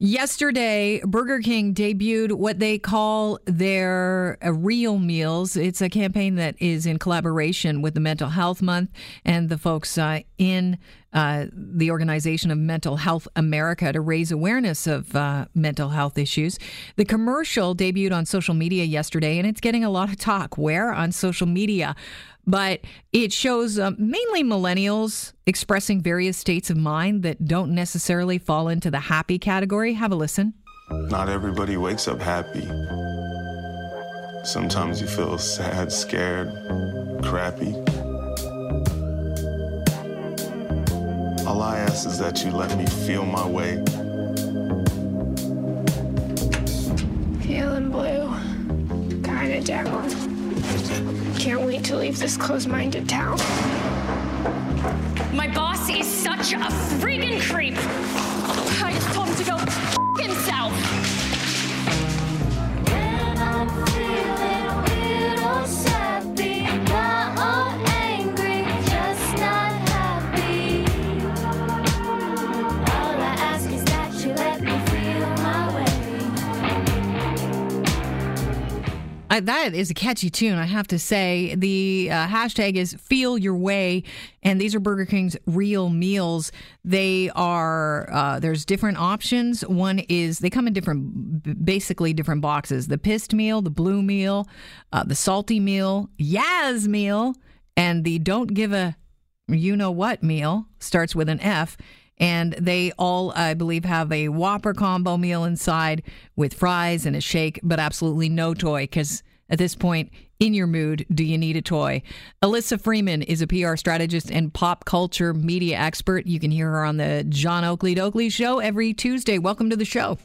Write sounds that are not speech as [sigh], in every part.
Yesterday, Burger King debuted what they call their uh, Real Meals. It's a campaign that is in collaboration with the Mental Health Month and the folks uh, in uh, the Organization of Mental Health America to raise awareness of uh, mental health issues. The commercial debuted on social media yesterday, and it's getting a lot of talk. Where? On social media but it shows uh, mainly millennials expressing various states of mind that don't necessarily fall into the happy category. Have a listen. Not everybody wakes up happy. Sometimes you feel sad, scared, crappy. All I ask is that you let me feel my way. Feeling blue. Kinda down. Can't wait to leave this closed-minded town. My boss is such a freaking creep. I just told him to go Uh, that is a catchy tune, I have to say. The uh, hashtag is Feel Your Way, and these are Burger King's real meals. They are, uh, there's different options. One is, they come in different, basically different boxes the pissed meal, the blue meal, uh, the salty meal, Yaz meal, and the don't give a you know what meal starts with an F. And they all, I believe, have a Whopper combo meal inside with fries and a shake, but absolutely no toy because at this point, in your mood, do you need a toy? Alyssa Freeman is a PR strategist and pop culture media expert. You can hear her on the John Oakley Doakley show every Tuesday. Welcome to the show.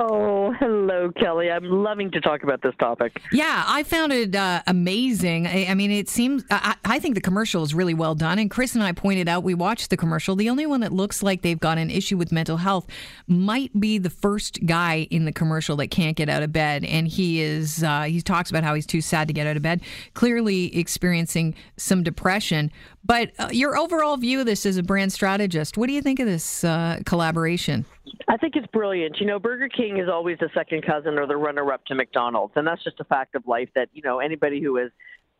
Oh, hello, Kelly. I'm loving to talk about this topic. Yeah, I found it uh, amazing. I, I mean, it seems, I, I think the commercial is really well done. And Chris and I pointed out, we watched the commercial. The only one that looks like they've got an issue with mental health might be the first guy in the commercial that can't get out of bed. And he is, uh, he talks about how he's too sad to get out of bed, clearly experiencing some depression. But uh, your overall view of this as a brand strategist, what do you think of this uh, collaboration? I think it's brilliant. You know, Burger King is always the second cousin or the runner up to McDonald's. And that's just a fact of life that, you know, anybody who has,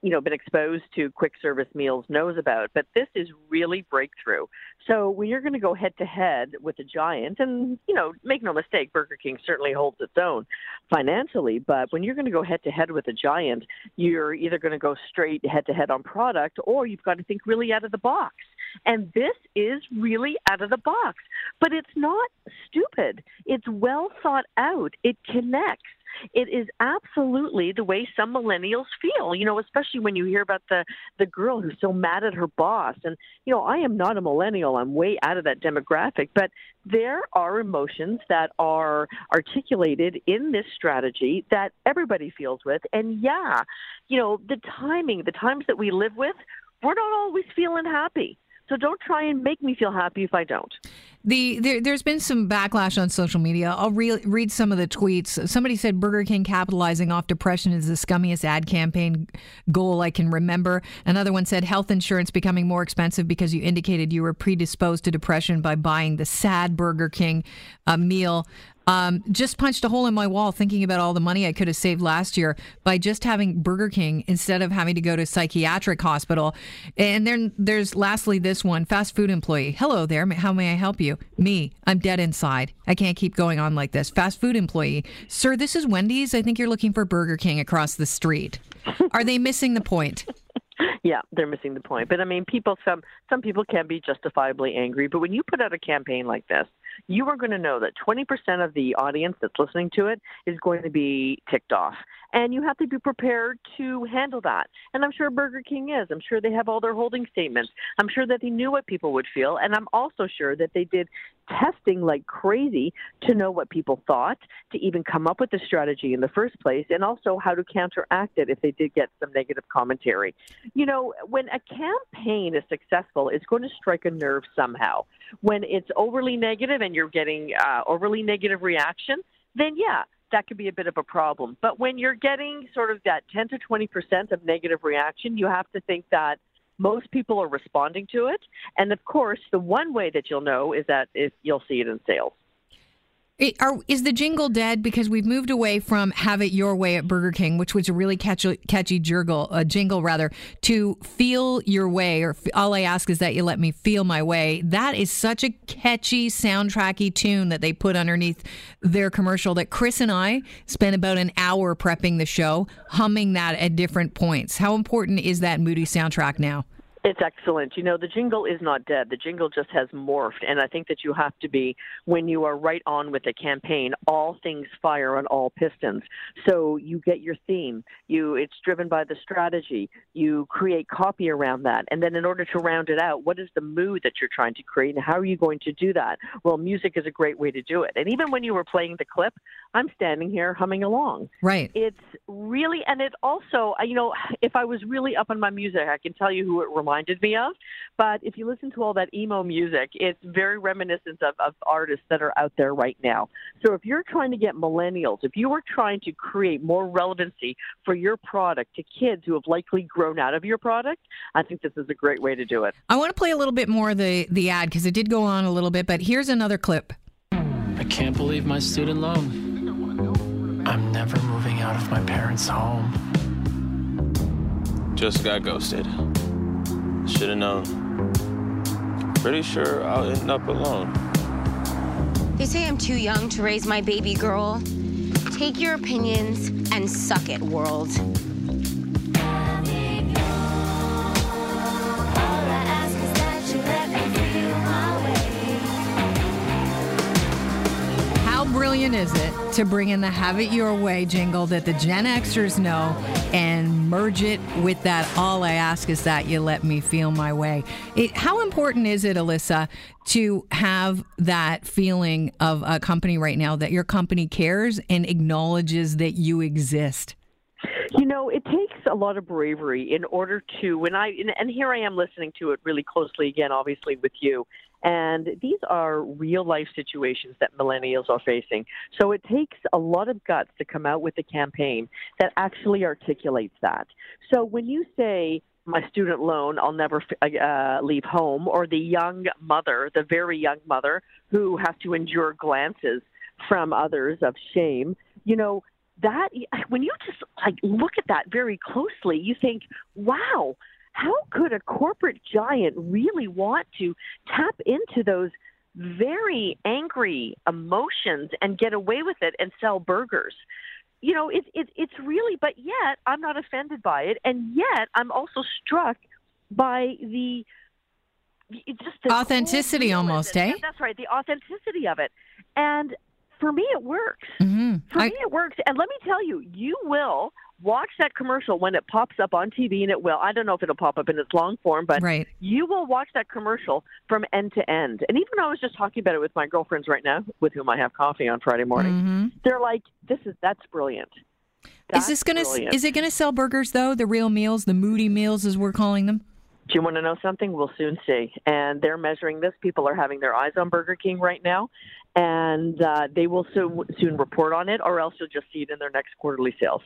you know, been exposed to quick service meals knows about. But this is really breakthrough. So when you're going to go head to head with a giant, and, you know, make no mistake, Burger King certainly holds its own financially. But when you're going to go head to head with a giant, you're either going to go straight head to head on product or you've got to think really out of the box. And this is really out of the box. But it's not stupid. It's well thought out. It connects. It is absolutely the way some millennials feel, you know, especially when you hear about the the girl who's so mad at her boss. And you know, I am not a millennial. I'm way out of that demographic, but there are emotions that are articulated in this strategy that everybody feels with. And yeah, you know, the timing, the times that we live with, we're not always feeling happy. So don't try and make me feel happy if I don't. The there, there's been some backlash on social media. I'll re- read some of the tweets. Somebody said Burger King capitalizing off depression is the scummiest ad campaign goal I can remember. Another one said health insurance becoming more expensive because you indicated you were predisposed to depression by buying the sad Burger King uh, meal. Um, just punched a hole in my wall thinking about all the money I could have saved last year by just having Burger King instead of having to go to psychiatric hospital. And then there's lastly this one fast food employee. Hello there. How may I help you? Me. I'm dead inside. I can't keep going on like this. Fast food employee. Sir, this is Wendy's. I think you're looking for Burger King across the street. Are they missing the point? [laughs] Yeah, they're missing the point. But I mean, people some some people can be justifiably angry, but when you put out a campaign like this, you are going to know that 20% of the audience that's listening to it is going to be ticked off. And you have to be prepared to handle that. And I'm sure Burger King is. I'm sure they have all their holding statements. I'm sure that they knew what people would feel. And I'm also sure that they did testing like crazy to know what people thought, to even come up with the strategy in the first place, and also how to counteract it if they did get some negative commentary. You know, when a campaign is successful, it's going to strike a nerve somehow. When it's overly negative and you're getting uh, overly negative reaction, then yeah, that could be a bit of a problem. But when you're getting sort of that 10 to 20 percent of negative reaction, you have to think that most people are responding to it. And of course, the one way that you'll know is that if you'll see it in sales. It, are, is the jingle dead because we've moved away from "Have It Your Way" at Burger King, which was a really catchy, catchy jingle, uh, jingle rather, to "Feel Your Way" or "All I Ask Is That You Let Me Feel My Way." That is such a catchy soundtracky tune that they put underneath their commercial. That Chris and I spent about an hour prepping the show, humming that at different points. How important is that Moody soundtrack now? It's excellent. You know, the jingle is not dead. The jingle just has morphed. And I think that you have to be, when you are right on with a campaign, all things fire on all pistons. So you get your theme. You it's driven by the strategy. You create copy around that. And then in order to round it out, what is the mood that you're trying to create and how are you going to do that? Well, music is a great way to do it. And even when you were playing the clip, I'm standing here humming along. Right. It's really and it also, you know, if I was really up on my music, I can tell you who it reminded me of. But if you listen to all that emo music, it's very reminiscent of, of artists that are out there right now. So if you're trying to get millennials, if you are trying to create more relevancy for your product to kids who have likely grown out of your product, I think this is a great way to do it. I want to play a little bit more of the the ad because it did go on a little bit, but here's another clip. I can't believe my student loan. I'm never moving out of my parents' home. Just got ghosted. Should have known. Pretty sure I'll end up alone. They say I'm too young to raise my baby girl. Take your opinions and suck it, world. Brilliant is it to bring in the Have It Your Way jingle that the Gen Xers know and merge it with that All I Ask Is That You Let Me Feel My Way? It, how important is it, Alyssa, to have that feeling of a company right now that your company cares and acknowledges that you exist? You know, it takes a lot of bravery in order to when I and, and here I am listening to it really closely again, obviously with you. And these are real life situations that millennials are facing. So it takes a lot of guts to come out with a campaign that actually articulates that. So when you say my student loan, I'll never uh, leave home, or the young mother, the very young mother who has to endure glances from others of shame, you know, that when you just like look at that very closely, you think, wow, how could a corporate giant really want to tap into those very angry emotions and get away with it and sell burgers? You know, it's it, it's really, but yet I'm not offended by it, and yet I'm also struck by the just the Authenticity almost, eh? That's right, the authenticity of it, and for me, it works. Mm-hmm. For me, it works. And let me tell you, you will watch that commercial when it pops up on TV, and it will. I don't know if it'll pop up in its long form, but Right. you will watch that commercial from end to end. And even though I was just talking about it with my girlfriends right now, with whom I have coffee on Friday morning, Mhm. they're like, "This is that's brilliant." Is this gonna brilliant. is it gonna sell burgers though? The real meals, the moody meals, as we're calling them. Do you want to know something? We'll soon see. And they're measuring this. People are having their eyes on Burger King right now, and uh, they will soon soon report on it, or else you'll just see it in their next quarterly sales.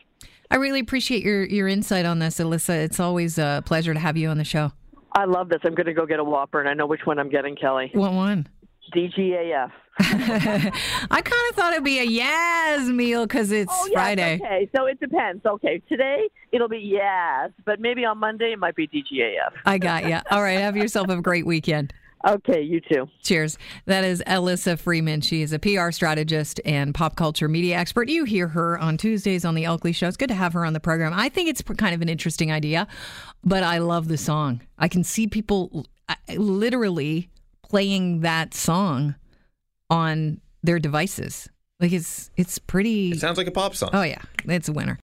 I really appreciate your your insight on this, Alyssa. It's always a pleasure to have you on the show. I love this. I'm going to go get a Whopper, and I know which one I'm getting, Kelly. What one? DGAF. [laughs] I kind of thought it'd be a Yaz meal because it's Oh, yes, Friday. Okay, so it depends. Okay, today it'll be yes, but maybe on Monday it might be DGAF. I got you. All right, have yourself a great weekend. Okay, you too. Cheers. That is Alyssa Freeman. She is a PR strategist and pop culture media expert. You hear her on Tuesdays on the Oakley Show. It's good to have her on the program. I think it's kind of an interesting idea, but I love the song. I can see people uh, literally playing that song on their devices. Like it's it's pretty. It sounds like a pop song. Oh yeah, it's a winner.